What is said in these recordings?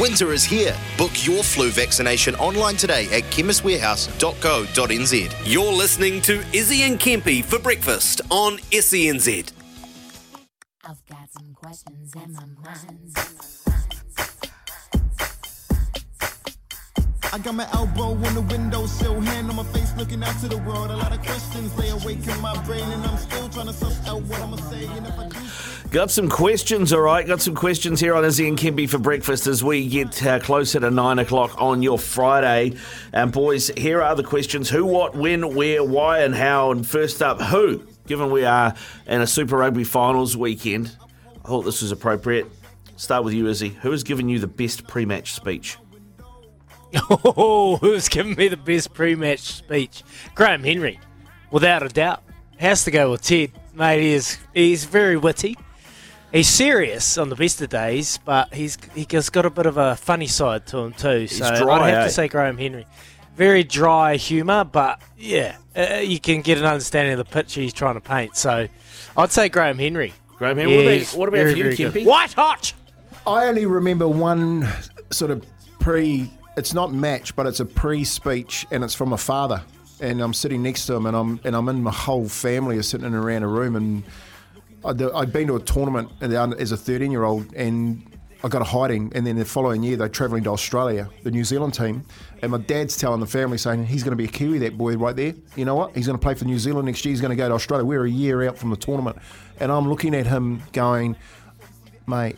Winter is here. Book your flu vaccination online today at chemistwarehouse.co.nz. You're listening to Izzy and Kempy for breakfast on SENZ. I've got some questions in my mind. I got my elbow on the windowsill, hand on my face, looking out to the world. A lot of questions lay awake in my brain, and I'm still trying to suss out what I'ma say. And if I do. Got some questions, all right. Got some questions here on Izzy and Kempy for breakfast as we get uh, closer to nine o'clock on your Friday. And boys, here are the questions: Who, what, when, where, why, and how. And first up, who? Given we are in a Super Rugby finals weekend, I thought this was appropriate. Start with you, Izzy. Who has given you the best pre-match speech? Oh, who's given me the best pre-match speech? Graham Henry, without a doubt. Has to go with Ted, mate. He is he's very witty. He's serious on the best of days, but he's he's got a bit of a funny side to him too. So dry, I'd have eh? to say Graham Henry. Very dry humour, but yeah, uh, you can get an understanding of the picture he's trying to paint. So I'd say Graham Henry. Graham Henry. What about- what about very, for you, very good. Kempy? White hot. I only remember one sort of pre. It's not match, but it's a pre-speech, and it's from a father. And I'm sitting next to him, and I'm and I'm in my whole family is sitting around a room, and I'd, been to a tournament as a 13 year old, and I got a hiding. And then the following year, they're travelling to Australia, the New Zealand team, and my dad's telling the family saying he's going to be a Kiwi, that boy right there. You know what? He's going to play for New Zealand next year. He's going to go to Australia. We're a year out from the tournament, and I'm looking at him going, mate.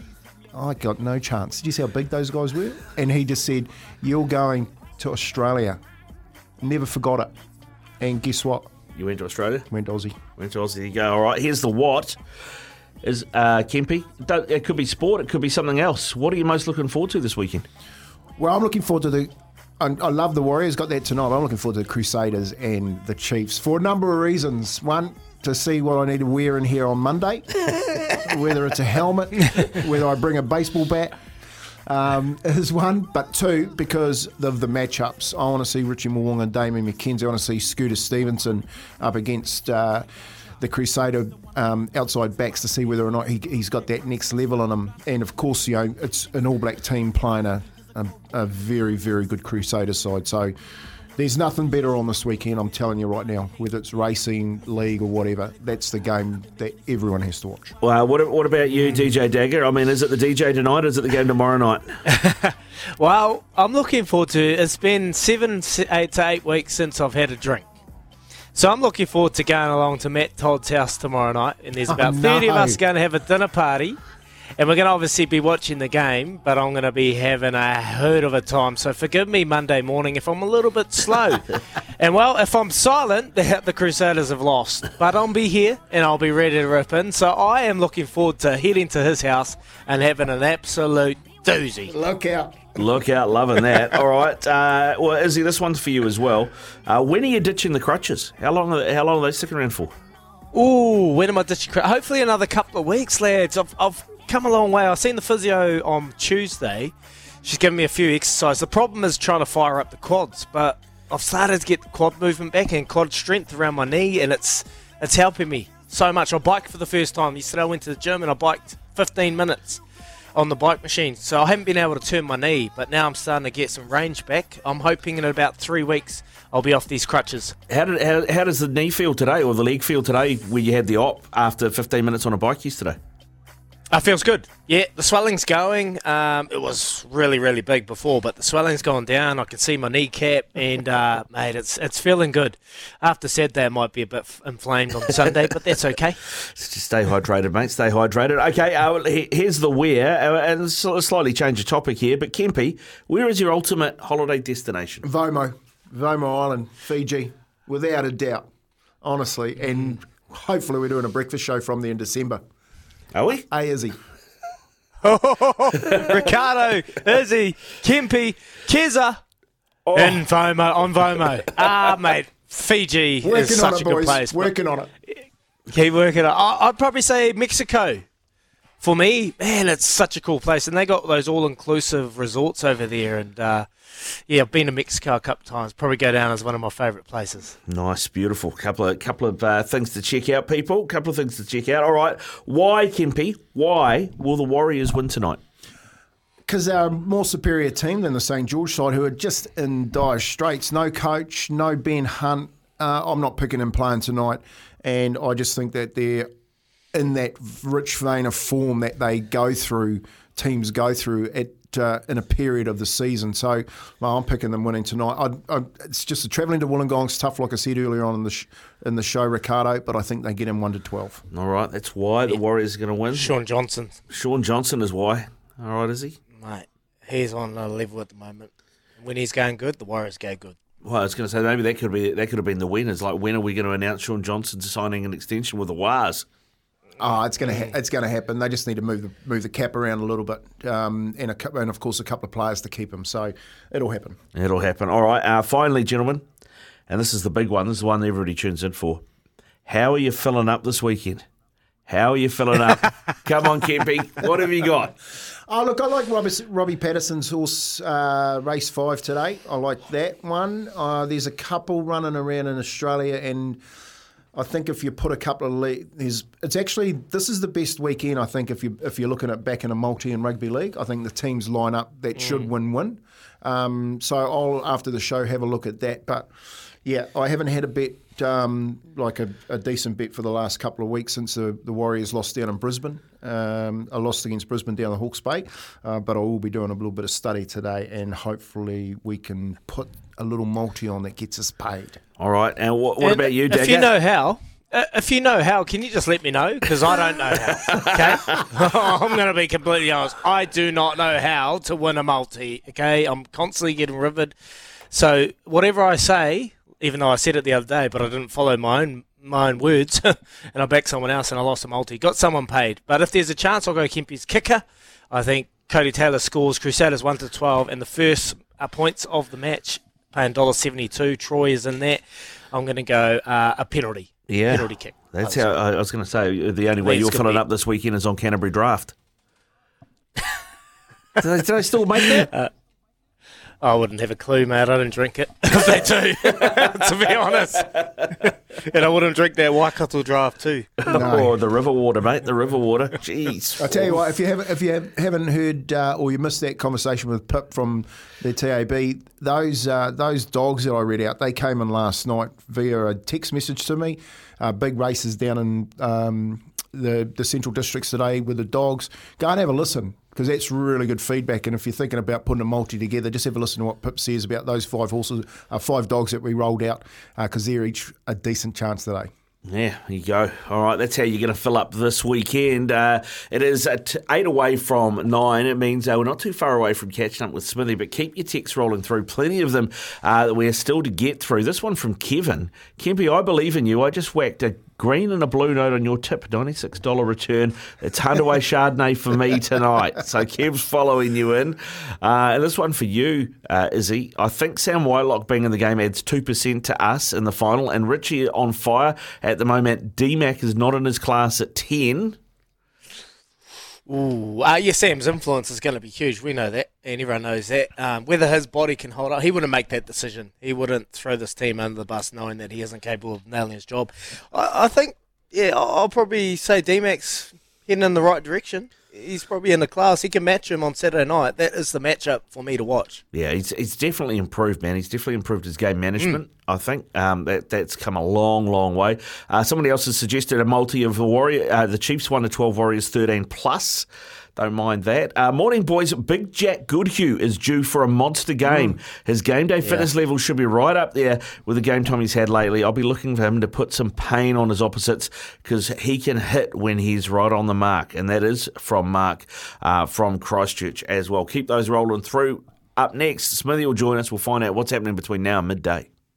I got no chance. Did you see how big those guys were? And he just said, You're going to Australia. Never forgot it. And guess what? You went to Australia. Went to Aussie. Went to Aussie. There you go. All right. Here's the what. Is uh, Kempy? It could be sport. It could be something else. What are you most looking forward to this weekend? Well, I'm looking forward to the. I love the Warriors. Got that tonight. I'm looking forward to the Crusaders and the Chiefs for a number of reasons. One, to see what I need to wear in here on Monday, whether it's a helmet, whether I bring a baseball bat. Um, is one, but two because of the matchups. I want to see Richie Mo'unga and Damian McKenzie. I want to see Scooter Stevenson up against uh, the Crusader um, outside backs to see whether or not he, he's got that next level on him. And of course, you know, it's an All Black team playing a, a, a very, very good Crusader side. So there's nothing better on this weekend, I'm telling you right now, whether it's racing, league, or whatever. That's the game that everyone has to watch. Well, what, what about you, DJ Dagger? I mean, is it the DJ tonight? Or is it the game tomorrow night? Well, I'm looking forward to it. It's been seven, eight to eight weeks since I've had a drink. So I'm looking forward to going along to Matt Todd's house tomorrow night. And there's Oh, about 30 of us going to have a dinner party. And we're going to obviously be watching the game, but I'm going to be having a herd of a time. So forgive me Monday morning if I'm a little bit slow. and well, if I'm silent, the, the Crusaders have lost. But I'll be here and I'll be ready to rip in. So I am looking forward to heading to his house and having an absolute doozy. Look out. Look out, loving that. All right. Uh, well, Izzy, this one's for you as well. Uh, when are you ditching the crutches? How long? Are, how long are they sticking around for? Ooh, when am I ditching crutches? Hopefully another couple of weeks, lads. I've, I've come a long way. I've seen the physio on Tuesday. She's given me a few exercises. The problem is trying to fire up the quads, but I've started to get the quad movement back and quad strength around my knee, and it's it's helping me so much. I biked for the first time. Yesterday I went to the gym and I biked 15 minutes on the bike machine. So I haven't been able to turn my knee, but now I'm starting to get some range back. I'm hoping in about three weeks I'll be off these crutches. How, did, how, how does the knee feel today, or the leg feel today, where you had the op after 15 minutes on a bike yesterday? It feels good. Yeah, the swelling's going. Um, it was really, really big before, but the swelling's gone down. I can see my kneecap, and uh, mate, it's it's feeling good. After said that, it might be a bit inflamed on Sunday, but that's okay. Just stay hydrated, mate. Stay hydrated. Okay, uh, here's the where, uh, and sl- slightly change the topic here. But Kempy, where is your ultimate holiday destination? Vomo, Vomo Island, Fiji, without a doubt, honestly. And hopefully, we're doing a breakfast show from there in December. Are we? Hey, Izzy. Ricardo, Izzy, Kempy, Keza, and Vomo on Vomo. Ah, mate, Fiji is Working on such it, a good boys. place. Working on it. Keep working. On it. I'd probably say Mexico. For me, man, it's such a cool place, and they got those all-inclusive resorts over there. And uh, yeah, I've been to Mexico a couple of times. Probably go down as one of my favourite places. Nice, beautiful. Couple of couple of uh, things to check out, people. Couple of things to check out. All right, why Kempy? Why will the Warriors win tonight? because they're a more superior team than the St George side, who are just in dire straits. No coach, no Ben Hunt. Uh, I'm not picking him playing tonight, and I just think that they're in that rich vein of form that they go through. Teams go through at uh, in a period of the season. So well, I'm picking them winning tonight. I, I, it's just a travelling to Wollongong's tough, like I said earlier on in the sh- in the show, Ricardo. But I think they get him one to twelve. All right, that's why the Warriors are going to win. Shaun Johnson, Shaun Johnson is why. All right, is he? mate, he's on a level at the moment. When he's going good, the Warriors go good. Well, I was going to say maybe that could be that could have been the winners. Like, when are we going to announce Shaun Johnson signing an extension with the Wars? Oh, it's going to ha- it's to happen. They just need to move the move the cap around a little bit, um, and a, and of course a couple of players to keep him. So it'll happen. It'll happen. All right. Uh, finally, gentlemen, and this is the big one. This is the one everybody tunes in for. How are you filling up this weekend? How are you filling up? Come on, Kempy. What have you got? Oh, look, I like Robbie, Robbie Patterson's horse uh, race five today. I like that one. Uh, there's a couple running around in Australia, and I think if you put a couple of le- there's it's actually this is the best weekend. I think if you if you're looking at back in a multi and rugby league, I think the teams line up that should win win. Um, so I'll after the show have a look at that. But yeah, I haven't had a bet um, like a, a decent bet for the last couple of weeks since the, the Warriors lost down in Brisbane. Um, I lost against Brisbane down the Hawke's Bay, uh, but I will be doing a little bit of study today, and hopefully we can put a little multi on that gets us paid. All right. And what, what And about you, If you know how, uh, if you know how, can you just let me know? Because I don't know how. Okay, I'm going to be completely honest. I do not know how to win a multi. Okay, I'm constantly getting riveted. So whatever I say, even though I said it the other day, but I didn't follow my own my own words, and I backed someone else and I lost a multi. Got someone paid, but if there's a chance, I'll go Kempy's kicker. I think Codie Taylor scores Crusaders one to twelve, and the first uh, points of the match paying dollar seventy two. Troy is in that. I'm going to go uh, a penalty. Yeah. penalty kick. That's how I was going to say. The only way you're filling be- up this weekend is on Canterbury Draft. did, I still make that? I wouldn't have a clue, mate. I don't drink it. If they do, to be honest. and I wouldn't drink that Waikato draft too. Oh, the river water, mate. The river water. Jeez. I tell you what, if you haven't if you have, haven't heard uh, or you missed that conversation with Pip from the TAB, those uh, those dogs that I read out, they came in last night via a text message to me. Uh, big races down in um, the the central districts today with the dogs. Go and have a listen because that's really good feedback. And if you're thinking about putting a multi together, just have a listen to what Pip says about those five horses, uh, five dogs that we rolled out because they're each a decent chance today. Yeah, you go. All right, that's how you're going to fill up this weekend. Uh, it is at eight away from nine. It means uh, we're not too far away from catching up with Smithy, but keep your texts rolling through. Plenty of them uh, that we're still to get through. This one from Kevin. Kempy, I believe in you. I just whacked a green and a blue note on your tip, $96 return. It's Huntaway Chardonnay for me tonight. So Kev's following you in. Uh, and this one for you, uh, Izzy. I think Sam Whitelock being in the game adds 2% to us in the final, and Richie on fire at the moment. DMAC is not in his class at 10. Ooh, uh, yeah, Sam's influence is going to be huge. We know that, and everyone knows that. Um, whether his body can hold up, he wouldn't make that decision. He wouldn't throw this team under the bus knowing that he isn't capable of nailing his job. I, I think, yeah, I'll, probably say D-Max heading in the right direction. He's probably in the class. He can match him on Saturday night. That is the matchup for me to watch. Yeah, he's, he's definitely improved, man. He's definitely improved his game management. I think um, that that's come a long, long way. Uh, somebody else has suggested a multi of the Warrior, uh, the Chiefs one to twelve, Warriors thirteen plus. Don't mind that. Uh, morning, boys. Big Jack Goodhue is due for a monster game. His game day fitness level should be right up there with the game time he's had lately. I'll be looking for him to put some pain on his opposites because he can hit when he's right on the mark, and that is from Mark uh, from Christchurch as well. Keep those rolling through. Up next, Smithy will join us. We'll find out what's happening between now and midday.